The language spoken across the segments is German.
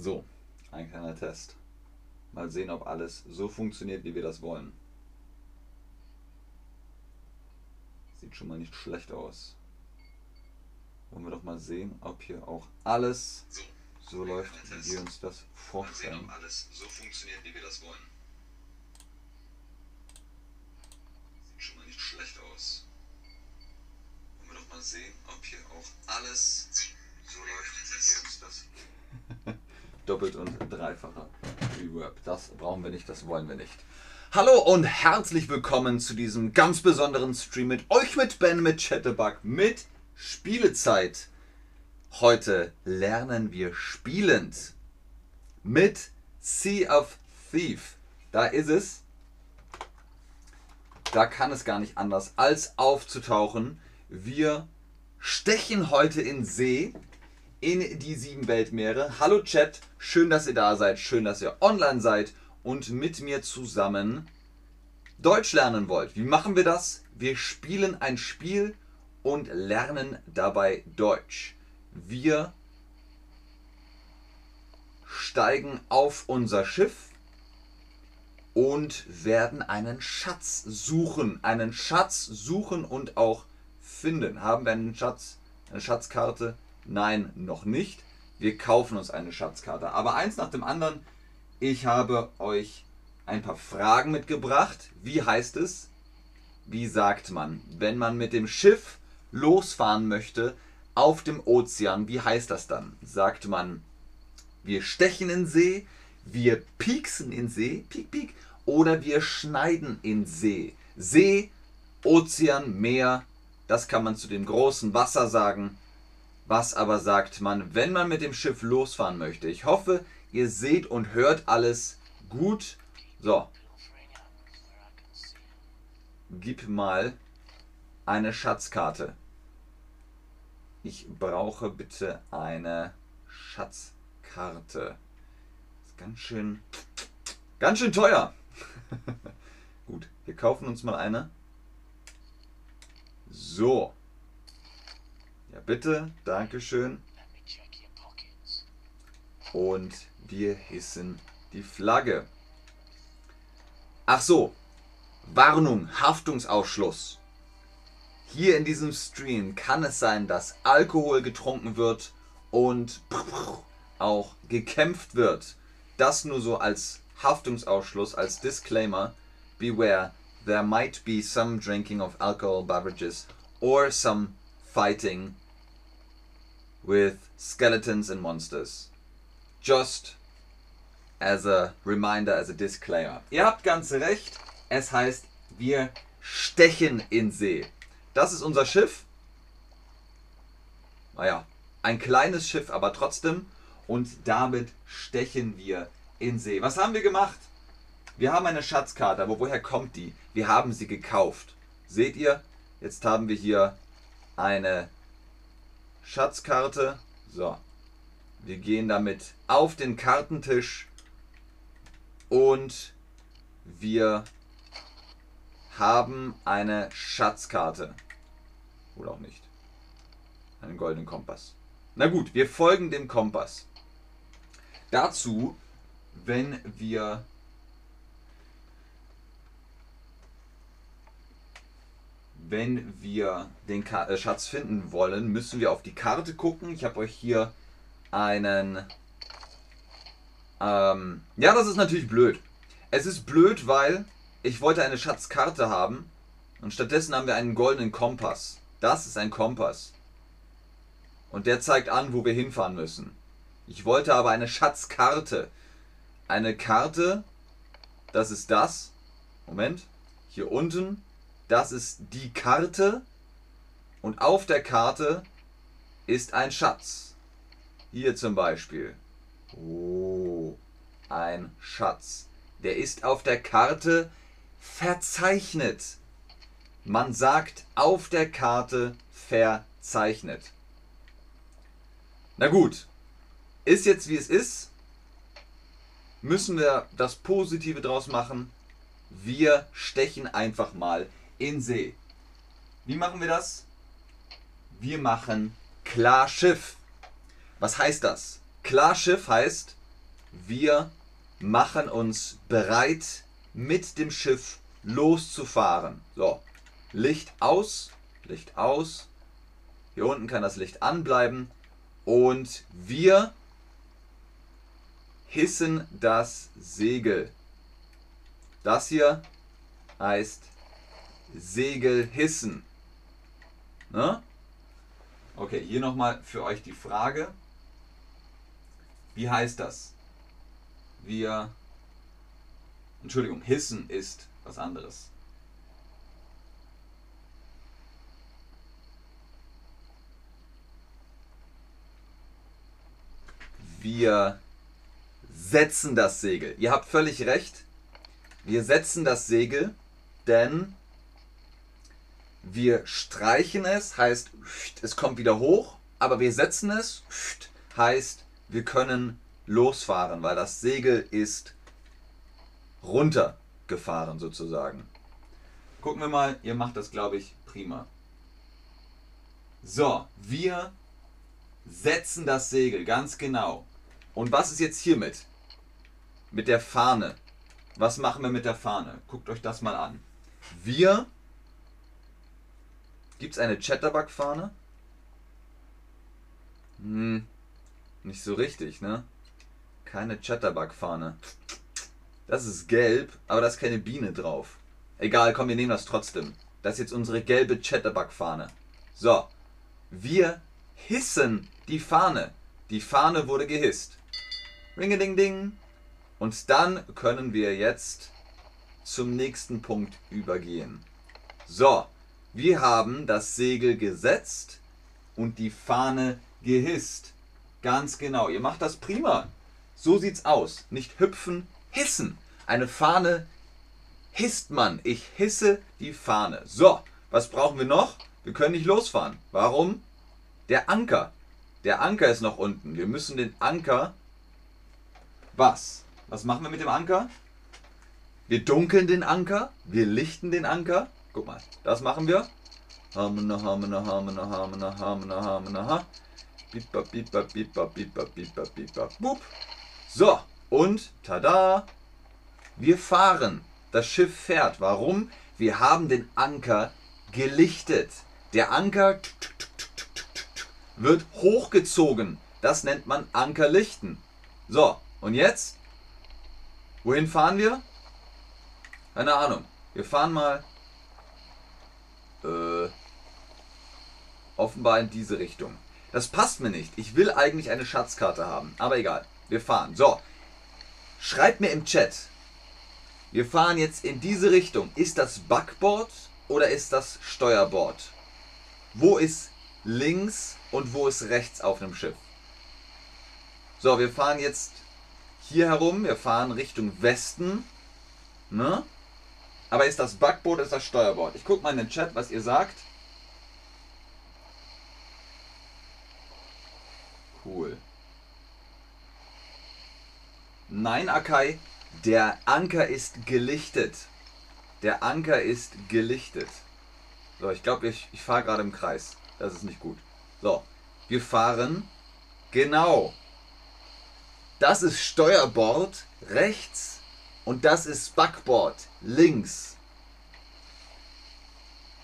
So, ein kleiner Test. Mal sehen, ob alles so funktioniert, wie wir das wollen. Sieht schon mal nicht schlecht aus. Wollen wir doch mal sehen, ob hier auch alles so, so läuft, wie wir uns das vorstellen. Mal sehen, ob alles so funktioniert, wie wir das wollen. Sieht schon mal nicht schlecht aus. Wollen wir doch mal sehen, ob hier auch alles so läuft, wie wir uns das doppelt und dreifacher Reverb. Das brauchen wir nicht, das wollen wir nicht. Hallo und herzlich willkommen zu diesem ganz besonderen Stream mit euch, mit Ben, mit Chatterbug, mit Spielezeit. Heute lernen wir spielend mit Sea of Thief. Da ist es. Da kann es gar nicht anders als aufzutauchen. Wir stechen heute in See in die sieben Weltmeere. Hallo Chat, schön, dass ihr da seid, schön, dass ihr online seid und mit mir zusammen Deutsch lernen wollt. Wie machen wir das? Wir spielen ein Spiel und lernen dabei Deutsch. Wir steigen auf unser Schiff und werden einen Schatz suchen. Einen Schatz suchen und auch finden. Haben wir einen Schatz, eine Schatzkarte? Nein, noch nicht. Wir kaufen uns eine Schatzkarte. Aber eins nach dem anderen. Ich habe euch ein paar Fragen mitgebracht. Wie heißt es? Wie sagt man, wenn man mit dem Schiff losfahren möchte auf dem Ozean? Wie heißt das dann? Sagt man, wir stechen in See, wir pieksen in See, piek, piek, oder wir schneiden in See. See, Ozean, Meer, das kann man zu dem großen Wasser sagen. Was aber sagt man, wenn man mit dem Schiff losfahren möchte? Ich hoffe, ihr seht und hört alles gut. So. Gib mal eine Schatzkarte. Ich brauche bitte eine Schatzkarte. Ist ganz schön, ganz schön teuer. Gut, wir kaufen uns mal eine. So. Ja, bitte. Dankeschön. Und wir hissen die Flagge. Ach so. Warnung, Haftungsausschluss. Hier in diesem Stream kann es sein, dass Alkohol getrunken wird und auch gekämpft wird. Das nur so als Haftungsausschluss, als Disclaimer. Beware, there might be some drinking of alcohol beverages or some fighting with skeletons and monsters. Just as a reminder, as a disclaimer. Ihr habt ganz recht, es heißt, wir stechen in See. Das ist unser Schiff. Naja, ein kleines Schiff, aber trotzdem. Und damit stechen wir in See. Was haben wir gemacht? Wir haben eine Schatzkarte, aber woher kommt die? Wir haben sie gekauft. Seht ihr? Jetzt haben wir hier eine Schatzkarte. So. Wir gehen damit auf den Kartentisch und wir haben eine Schatzkarte. Oder auch nicht. Einen goldenen Kompass. Na gut, wir folgen dem Kompass. Dazu, wenn wir wenn wir den äh, Schatz finden wollen, müssen wir auf die Karte gucken. Ich habe euch hier einen... Ähm, ja, das ist natürlich blöd. Es ist blöd, weil ich wollte eine Schatzkarte haben und stattdessen haben wir einen goldenen Kompass. Das ist ein Kompass. Und der zeigt an, wo wir hinfahren müssen. Ich wollte aber eine Schatzkarte. Eine Karte, das ist das. Moment, hier unten das ist die Karte und auf der Karte ist ein Schatz. Hier zum Beispiel. Oh, ein Schatz. Der ist auf der Karte verzeichnet. Man sagt auf der Karte verzeichnet. Na gut, ist jetzt wie es ist. Müssen wir das Positive draus machen. Wir stechen einfach mal in See. Wie machen wir das? Wir machen Klarschiff. Was heißt das? Klarschiff heißt, wir machen uns bereit, mit dem Schiff loszufahren. So, Licht aus, Licht aus. Hier unten kann das Licht anbleiben. Und wir hissen das Segel. Das hier heißt Segel hissen. Ne? Okay, hier nochmal für euch die Frage. Wie heißt das? Wir. Entschuldigung, hissen ist was anderes. Wir setzen das Segel. Ihr habt völlig recht. Wir setzen das Segel, denn wir streichen es, heißt, es kommt wieder hoch, aber wir setzen es, heißt, wir können losfahren, weil das Segel ist runtergefahren sozusagen. Gucken wir mal, ihr macht das, glaube ich, prima. So, wir setzen das Segel, ganz genau. Und was ist jetzt hiermit? Mit der Fahne. Was machen wir mit der Fahne? Guckt euch das mal an. Wir. Gibt es eine Chatterbug-Fahne? Hm, nicht so richtig, ne? Keine Chatterbug-Fahne. Das ist gelb, aber da ist keine Biene drauf. Egal, komm, wir nehmen das trotzdem. Das ist jetzt unsere gelbe Chatterbug-Fahne. So, wir hissen die Fahne. Die Fahne wurde gehisst. Ringe-ding-ding. Und dann können wir jetzt zum nächsten Punkt übergehen. So, wir haben das Segel gesetzt und die Fahne gehisst. Ganz genau, ihr macht das prima. So sieht's aus. Nicht hüpfen, hissen. Eine Fahne hisst man. Ich hisse die Fahne. So, was brauchen wir noch? Wir können nicht losfahren. Warum? Der Anker. Der Anker ist noch unten. Wir müssen den Anker. Was? Was machen wir mit dem Anker? Wir dunkeln den Anker. Wir lichten den Anker. Guck mal, das machen wir. Hamena, hamena, hamena, hamena, hamena, hamena, ha. Bipa, bipa, bipa, bipa, bipa, bipa, bup. So, und tada, wir fahren. Das Schiff fährt. Warum? Wir haben den Anker gelichtet. Der Anker wird hochgezogen. Das nennt man Ankerlichten. So, und jetzt? Wohin fahren wir? Keine Ahnung. Wir fahren mal äh, offenbar in diese Richtung. Das passt mir nicht. Ich will eigentlich eine Schatzkarte haben. Aber egal. Wir fahren. So. Schreibt mir im Chat. Wir fahren jetzt in diese Richtung. Ist das Backboard oder ist das Steuerbord? Wo ist links und wo ist rechts auf einem Schiff? So, wir fahren jetzt hier herum. Wir fahren Richtung Westen. Ne? Aber ist das Backboard oder ist das Steuerbord? Ich gucke mal in den Chat, was ihr sagt. Cool. Nein, Akai, der Anker ist gelichtet. Der Anker ist gelichtet. So, ich glaube, ich, ich fahre gerade im Kreis. Das ist nicht gut. So, wir fahren genau. Das ist Steuerbord rechts und das ist Backboard links.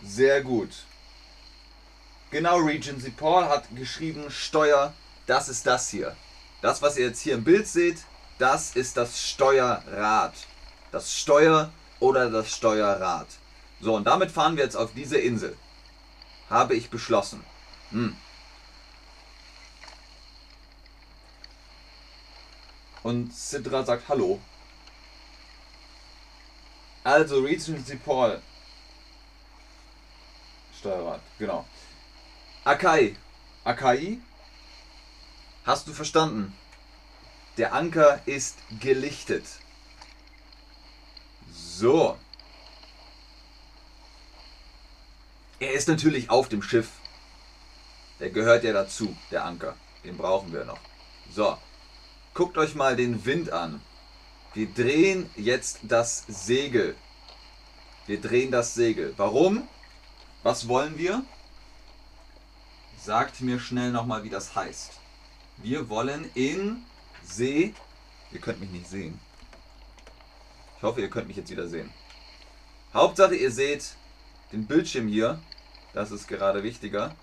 Sehr gut. Genau, Regency Paul hat geschrieben, Steuer, das ist das hier. Das, was ihr jetzt hier im Bild seht, das ist das Steuerrad. Das Steuer oder das Steuerrad. So, und damit fahren wir jetzt auf diese Insel. Habe ich beschlossen. Hm. Und Sidra sagt Hallo. Also, Regency Paul. Steuerrad, genau. Akai. Akai. Hast du verstanden? Der Anker ist gelichtet. So. Er ist natürlich auf dem Schiff. Der gehört ja dazu, der Anker. Den brauchen wir noch. So. Guckt euch mal den Wind an. Wir drehen jetzt das Segel. Wir drehen das Segel. Warum? Was wollen wir? Sagt mir schnell nochmal, wie das heißt. Wir wollen in See Ihr könnt mich nicht sehen. Ich hoffe, ihr könnt mich jetzt wieder sehen. Hauptsache, ihr seht den Bildschirm hier. Das ist gerade wichtiger.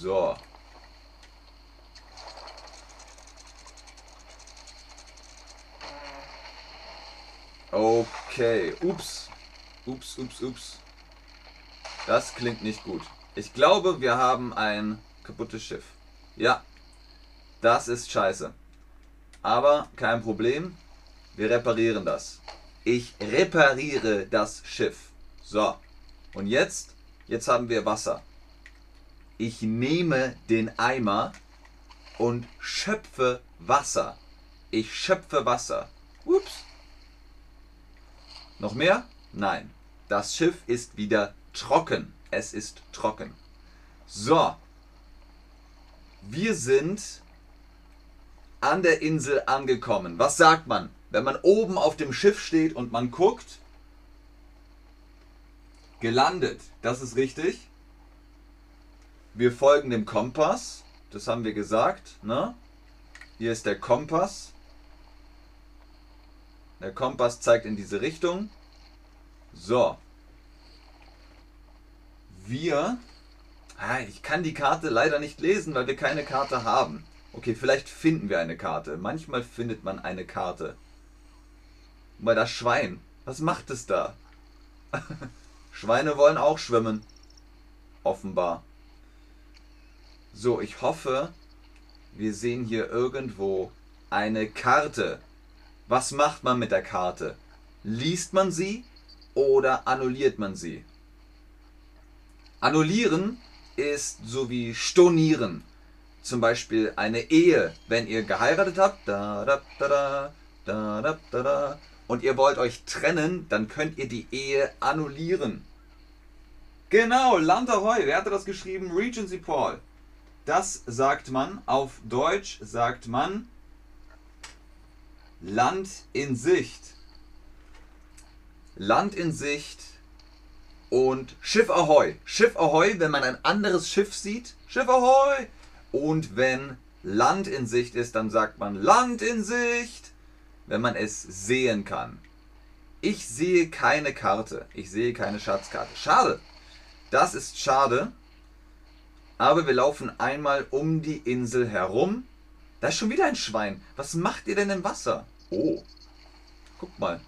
So. Okay. Ups. Ups, ups, ups. Das klingt nicht gut. Ich glaube, wir haben ein kaputtes Schiff. Ja. Das ist scheiße. Aber kein Problem. Wir reparieren das. Ich repariere das Schiff. So. Und jetzt? Jetzt haben wir Wasser. Ich nehme den Eimer und schöpfe Wasser. Ich schöpfe Wasser. Ups. Noch mehr? Nein. Das Schiff ist wieder trocken. Es ist trocken. So. Wir sind an der Insel angekommen. Was sagt man, wenn man oben auf dem Schiff steht und man guckt? Gelandet. Das ist richtig. Wir folgen dem Kompass. Das haben wir gesagt. Ne? Hier ist der Kompass. Der Kompass zeigt in diese Richtung. So. Wir. Ah, ich kann die Karte leider nicht lesen, weil wir keine Karte haben. Okay, vielleicht finden wir eine Karte. Manchmal findet man eine Karte. Weil das Schwein. Was macht es da? Schweine wollen auch schwimmen. Offenbar. So, ich hoffe, wir sehen hier irgendwo eine Karte. Was macht man mit der Karte? Liest man sie oder annulliert man sie? Annullieren ist so wie stornieren. Zum Beispiel eine Ehe, wenn ihr geheiratet habt, da, da, da, da, da, da, da, und ihr wollt euch trennen, dann könnt ihr die Ehe annullieren. Genau, Lanterheu, wer hatte das geschrieben? Regency Paul. Das sagt man, auf Deutsch sagt man Land in Sicht. Land in Sicht und Schiff Ahoi. Schiff Ahoi, wenn man ein anderes Schiff sieht. Schiff Ahoi! Und wenn Land in Sicht ist, dann sagt man Land in Sicht, wenn man es sehen kann. Ich sehe keine Karte. Ich sehe keine Schatzkarte. Schade. Das ist schade. Aber wir laufen einmal um die Insel herum. Da ist schon wieder ein Schwein. Was macht ihr denn im Wasser? Oh. Guck mal.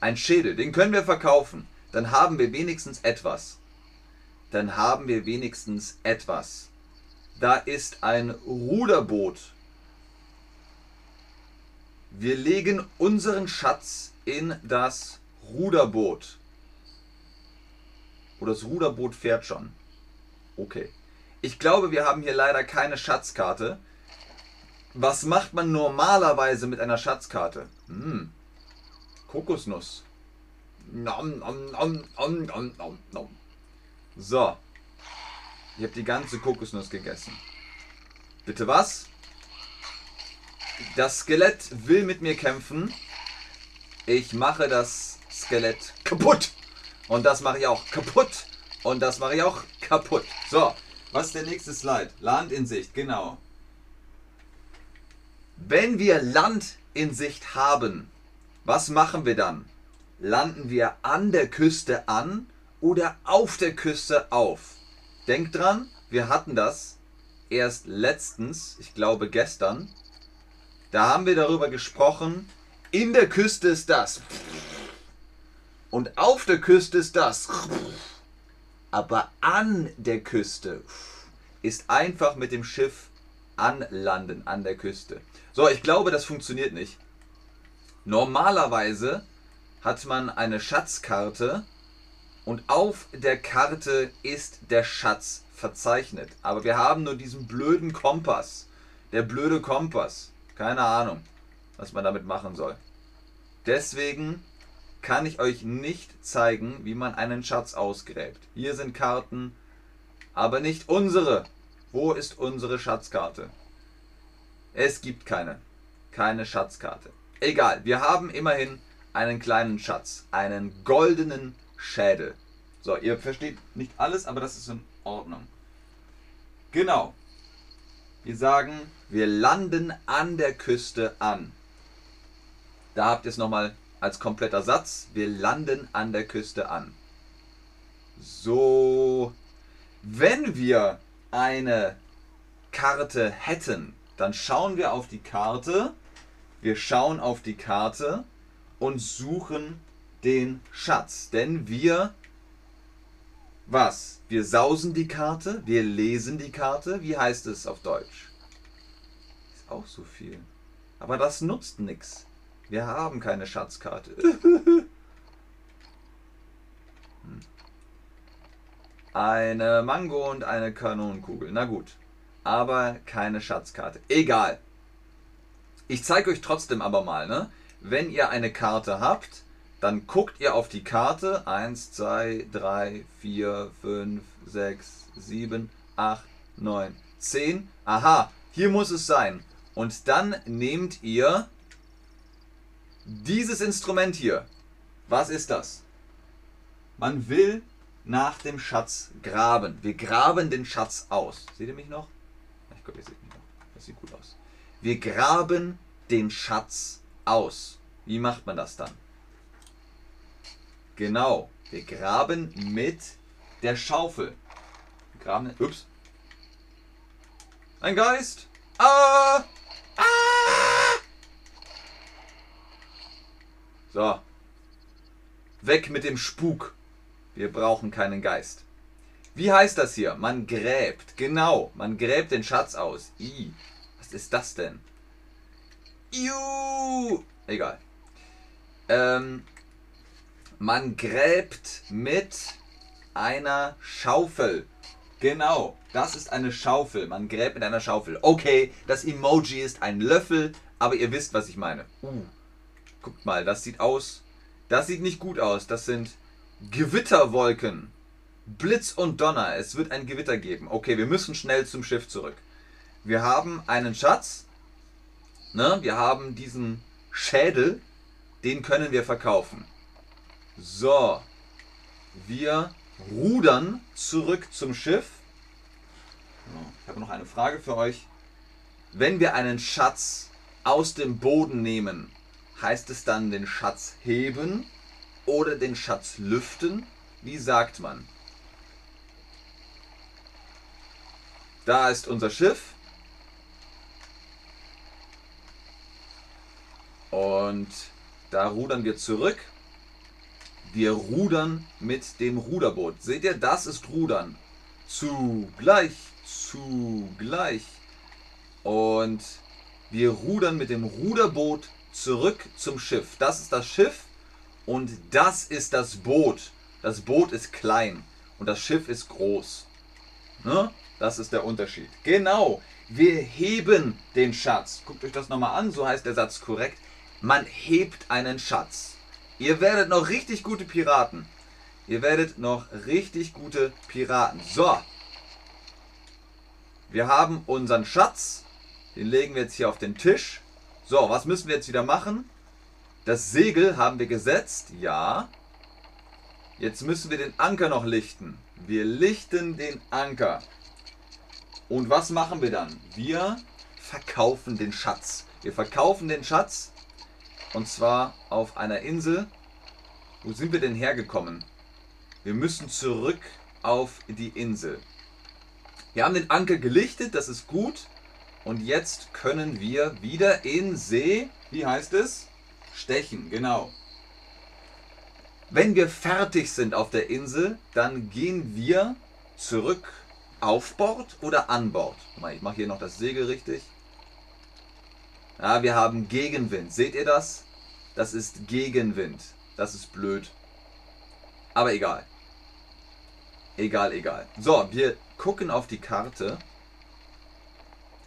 Ein Schädel, den können wir verkaufen. Dann haben wir wenigstens etwas. Dann haben wir wenigstens etwas. Da ist ein Ruderboot. Wir legen unseren Schatz in das Ruderboot. Oder das Ruderboot fährt schon. Okay. Ich glaube, wir haben hier leider keine Schatzkarte. Was macht man normalerweise mit einer Schatzkarte? Hm. Kokosnuss. Nom, nom, nom, nom, nom, nom, nom. So. Ich habe die ganze Kokosnuss gegessen. Bitte was? Das Skelett will mit mir kämpfen. Ich mache das Skelett kaputt. Und das mache ich auch kaputt. Und das mache ich auch kaputt. So, was ist der nächste Slide? Land in Sicht, genau. Wenn wir Land in Sicht haben, was machen wir dann? Landen wir an der Küste an oder auf der Küste auf? Denkt dran, wir hatten das erst letztens, ich glaube gestern. Da haben wir darüber gesprochen, in der Küste ist das. Und auf der Küste ist das. Aber an der Küste ist einfach mit dem Schiff anlanden an der Küste. So, ich glaube, das funktioniert nicht. Normalerweise hat man eine Schatzkarte und auf der Karte ist der Schatz verzeichnet. Aber wir haben nur diesen blöden Kompass. Der blöde Kompass. Keine Ahnung, was man damit machen soll. Deswegen kann ich euch nicht zeigen, wie man einen Schatz ausgräbt. Hier sind Karten, aber nicht unsere. Wo ist unsere Schatzkarte? Es gibt keine. Keine Schatzkarte. Egal, wir haben immerhin einen kleinen Schatz. Einen goldenen Schädel. So, ihr versteht nicht alles, aber das ist in Ordnung. Genau. Wir sagen, wir landen an der Küste an. Da habt ihr es nochmal als kompletter Satz. Wir landen an der Küste an. So, wenn wir eine Karte hätten, dann schauen wir auf die Karte. Wir schauen auf die Karte und suchen den Schatz. Denn wir, was? Wir sausen die Karte, wir lesen die Karte. Wie heißt es auf Deutsch? Ist auch so viel. Aber das nutzt nichts. Wir haben keine Schatzkarte. Hm. Eine Mango und eine Kanonenkugel. Na gut. Aber keine Schatzkarte. Egal. Ich zeige euch trotzdem aber mal, ne? Wenn ihr eine Karte habt, dann guckt ihr auf die Karte. 1, 2, 3, 4, 5, 6, 7, 8, 9, 10. Aha, hier muss es sein. Und dann nehmt ihr dieses Instrument hier. Was ist das? Man will nach dem Schatz graben. Wir graben den Schatz aus. Seht ihr mich noch? Glaube, ihr seht noch. Das sieht gut aus. Wir graben den Schatz aus. Wie macht man das dann? Genau. Wir graben mit der Schaufel. Wir graben. Ups. Ein Geist. Ah! Ah! So. Weg mit dem Spuk. Wir brauchen keinen Geist. Wie heißt das hier? Man gräbt. Genau, man gräbt den Schatz aus. I. Was ist das denn? Iu. Egal. Ähm, man gräbt mit einer Schaufel. Genau, das ist eine Schaufel. Man gräbt mit einer Schaufel. Okay, das Emoji ist ein Löffel, aber ihr wisst, was ich meine. Uh, guckt mal, das sieht aus. Das sieht nicht gut aus. Das sind Gewitterwolken. Blitz und Donner. Es wird ein Gewitter geben. Okay, wir müssen schnell zum Schiff zurück. Wir haben einen Schatz. Ne? Wir haben diesen Schädel. Den können wir verkaufen. So. Wir rudern zurück zum Schiff. Ich habe noch eine Frage für euch. Wenn wir einen Schatz aus dem Boden nehmen, heißt es dann den Schatz heben oder den Schatz lüften? Wie sagt man? Da ist unser Schiff. Und da rudern wir zurück. Wir rudern mit dem Ruderboot. Seht ihr, das ist Rudern. Zugleich, zugleich. Und wir rudern mit dem Ruderboot zurück zum Schiff. Das ist das Schiff und das ist das Boot. Das Boot ist klein und das Schiff ist groß. Ne? Das ist der Unterschied. Genau, wir heben den Schatz. Guckt euch das nochmal an, so heißt der Satz korrekt. Man hebt einen Schatz. Ihr werdet noch richtig gute Piraten. Ihr werdet noch richtig gute Piraten. So. Wir haben unseren Schatz. Den legen wir jetzt hier auf den Tisch. So, was müssen wir jetzt wieder machen? Das Segel haben wir gesetzt, ja. Jetzt müssen wir den Anker noch lichten. Wir lichten den Anker. Und was machen wir dann? Wir verkaufen den Schatz. Wir verkaufen den Schatz und zwar auf einer Insel. Wo sind wir denn hergekommen? Wir müssen zurück auf die Insel. Wir haben den Anker gelichtet, das ist gut. Und jetzt können wir wieder in See, wie heißt es? Stechen, genau. Wenn wir fertig sind auf der Insel, dann gehen wir zurück auf Bord oder an Bord. Ich mache hier noch das Segel richtig. Ja, wir haben Gegenwind. Seht ihr das? Das ist Gegenwind. Das ist blöd. Aber egal. Egal, egal. So, wir gucken auf die Karte.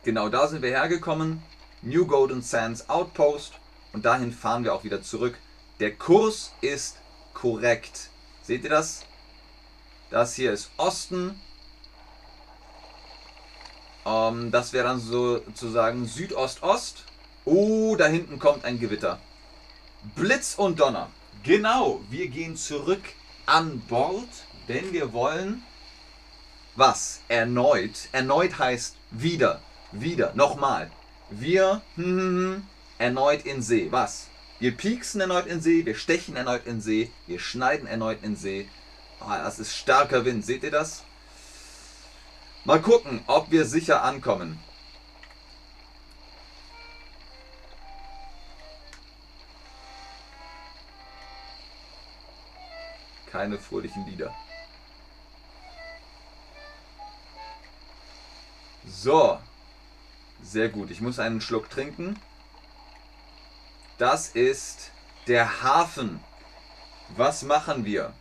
Genau da sind wir hergekommen. New Golden Sands Outpost. Und dahin fahren wir auch wieder zurück. Der Kurs ist korrekt. Seht ihr das? Das hier ist Osten. Ähm, das wäre dann sozusagen Südost-Ost. Oh, da hinten kommt ein Gewitter. Blitz und Donner. Genau, wir gehen zurück an Bord, denn wir wollen was? Erneut. Erneut heißt wieder. wieder, nochmal. Wir hm, hm, hm, erneut in See. Was? Wir pieksen erneut in See, wir stechen erneut in See, wir schneiden erneut in See. Oh, das ist starker Wind, seht ihr das? Mal gucken, ob wir sicher ankommen. Keine fröhlichen Lieder. So. Sehr gut. Ich muss einen Schluck trinken. Das ist der Hafen. Was machen wir?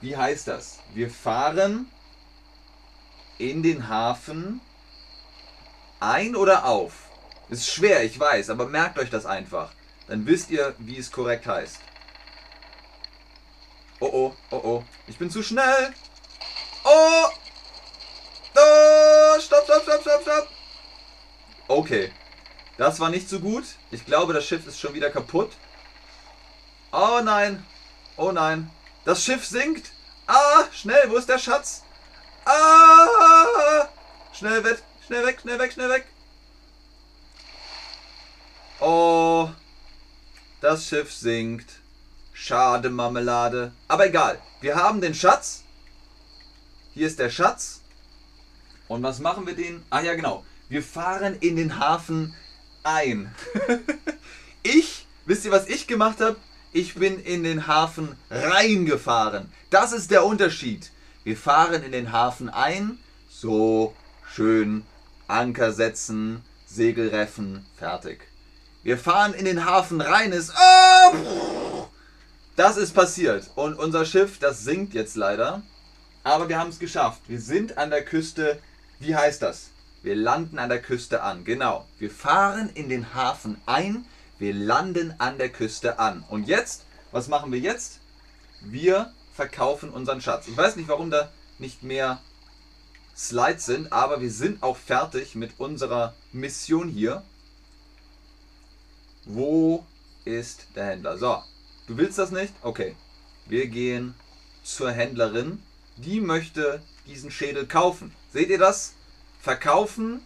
Wie heißt das? Wir fahren in den Hafen ein oder auf. Ist schwer, ich weiß, aber merkt euch das einfach. Dann wisst ihr, wie es korrekt heißt. Oh oh, oh oh. Ich bin zu schnell. Oh! Oh! Stopp, stopp, stopp, stopp, stopp. Okay. Das war nicht so gut. Ich glaube, das Schiff ist schon wieder kaputt. Oh nein. Oh nein. Das Schiff sinkt. Ah, schnell, wo ist der Schatz? Ah! Schnell weg, schnell weg, schnell weg, schnell weg. Oh. Das Schiff sinkt. Schade, Marmelade. Aber egal. Wir haben den Schatz. Hier ist der Schatz. Und was machen wir den? Ah ja, genau. Wir fahren in den Hafen ein. ich, wisst ihr, was ich gemacht habe? Ich bin in den Hafen reingefahren. Das ist der Unterschied. Wir fahren in den Hafen ein, so schön Anker setzen, Segel reffen, fertig. Wir fahren in den Hafen rein, ist. Oh, das ist passiert. Und unser Schiff, das sinkt jetzt leider. Aber wir haben es geschafft. Wir sind an der Küste. Wie heißt das? Wir landen an der Küste an. Genau. Wir fahren in den Hafen ein. Wir landen an der Küste an. Und jetzt, was machen wir jetzt? Wir verkaufen unseren Schatz. Ich weiß nicht, warum da nicht mehr Slides sind, aber wir sind auch fertig mit unserer Mission hier. Wo ist der Händler? So, du willst das nicht? Okay. Wir gehen zur Händlerin. Die möchte diesen Schädel kaufen. Seht ihr das? verkaufen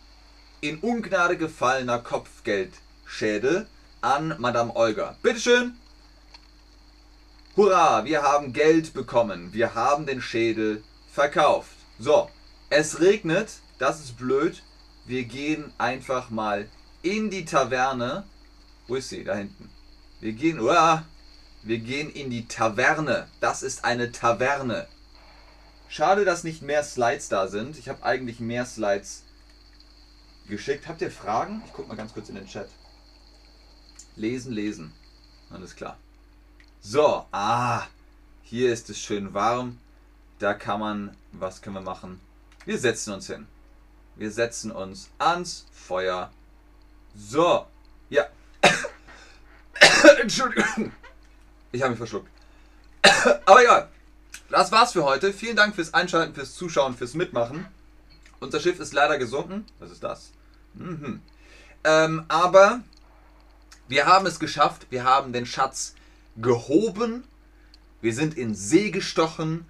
in Ungnade gefallener Kopfgeldschädel an Madame Olga. Bitteschön. Hurra, wir haben Geld bekommen. Wir haben den Schädel verkauft. So, es regnet. Das ist blöd. Wir gehen einfach mal in die Taverne. Wo ist sie? Da hinten. Wir gehen, uah, wir gehen in die Taverne. Das ist eine Taverne. Schade, dass nicht mehr Slides da sind. Ich habe eigentlich mehr Slides geschickt. Habt ihr Fragen? Ich gucke mal ganz kurz in den Chat. Lesen, lesen. Alles klar. So, ah, hier ist es schön warm. Da kann man, was können wir machen? Wir setzen uns hin. Wir setzen uns ans Feuer. So, ja. Entschuldigung. Ich habe mich verschluckt. Aber egal. Das war's für heute. Vielen Dank fürs Einschalten, fürs Zuschauen, fürs Mitmachen. Unser Schiff ist leider gesunken. Was ist das? Mhm. Ähm, aber wir haben es geschafft. Wir haben den Schatz gehoben. Wir sind in See gestochen.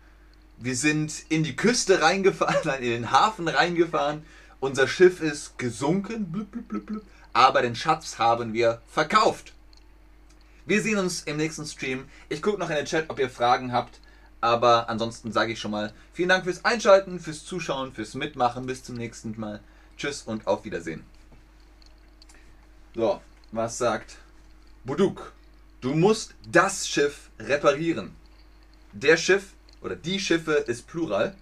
Wir sind in die Küste reingefahren, in den Hafen reingefahren. Unser Schiff ist gesunken. Blub, blub, blub, aber den Schatz haben wir verkauft. Wir sehen uns im nächsten Stream. Ich gucke noch in den Chat, ob ihr Fragen habt. Aber ansonsten sage ich schon mal vielen Dank fürs Einschalten, fürs Zuschauen, fürs Mitmachen. Bis zum nächsten Mal. Tschüss und auf Wiedersehen. So, was sagt Buduk? Du musst das Schiff reparieren. Der Schiff oder die Schiffe ist Plural.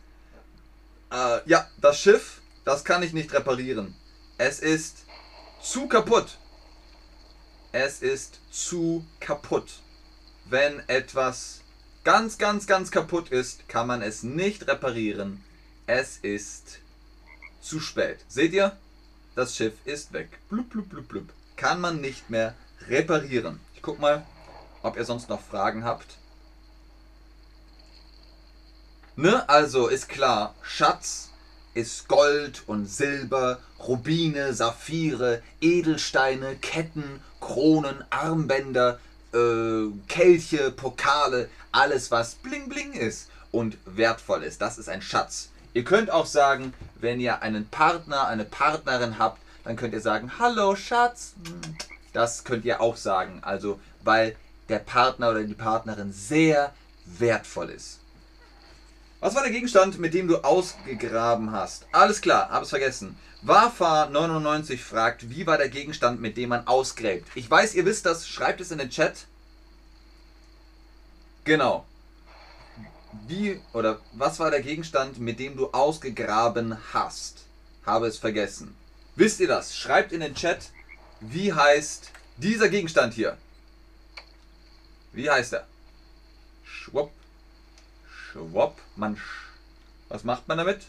Äh, ja, das Schiff, das kann ich nicht reparieren. Es ist zu kaputt. Es ist zu kaputt. Wenn etwas ganz, ganz, ganz kaputt ist, kann man es nicht reparieren. Es ist zu spät. Seht ihr? Das Schiff ist weg. Blub, blub, blub, blub. Kann man nicht mehr reparieren. Guck mal, ob ihr sonst noch Fragen habt. Ne, also ist klar, Schatz ist Gold und Silber, Rubine, Saphire, Edelsteine, Ketten, Kronen, Armbänder, äh, Kelche, Pokale, alles was bling bling ist und wertvoll ist. Das ist ein Schatz. Ihr könnt auch sagen, wenn ihr einen Partner, eine Partnerin habt, dann könnt ihr sagen, hallo Schatz. Das könnt ihr auch sagen. Also, weil der Partner oder die Partnerin sehr wertvoll ist. Was war der Gegenstand, mit dem du ausgegraben hast? Alles klar, hab's vergessen. Wafa99 fragt, wie war der Gegenstand, mit dem man ausgräbt? Ich weiß, ihr wisst das, schreibt es in den Chat. Genau. Wie oder was war der Gegenstand, mit dem du ausgegraben hast? Habe es vergessen. Wisst ihr das? Schreibt in den Chat, wie heißt dieser Gegenstand hier? Wie heißt er? Schwupp. Schwupp. Man. Was macht man damit?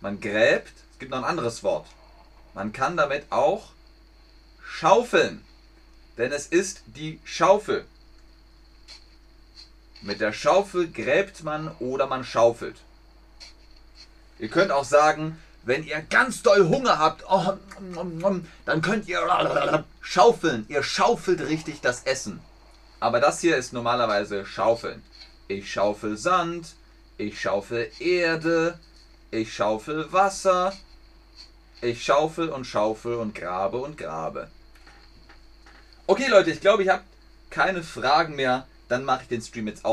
Man gräbt. Es gibt noch ein anderes Wort. Man kann damit auch schaufeln. Denn es ist die Schaufel. Mit der Schaufel gräbt man oder man schaufelt. Ihr könnt auch sagen, wenn ihr ganz doll Hunger habt, oh, dann könnt ihr schaufeln. Ihr schaufelt richtig das Essen. Aber das hier ist normalerweise schaufeln. Ich schaufel Sand, ich schaufel Erde, ich schaufel Wasser, ich schaufel und schaufel und grabe und grabe. Okay Leute, ich glaube, ich habe keine Fragen mehr. Dann mache ich den Stream jetzt auf.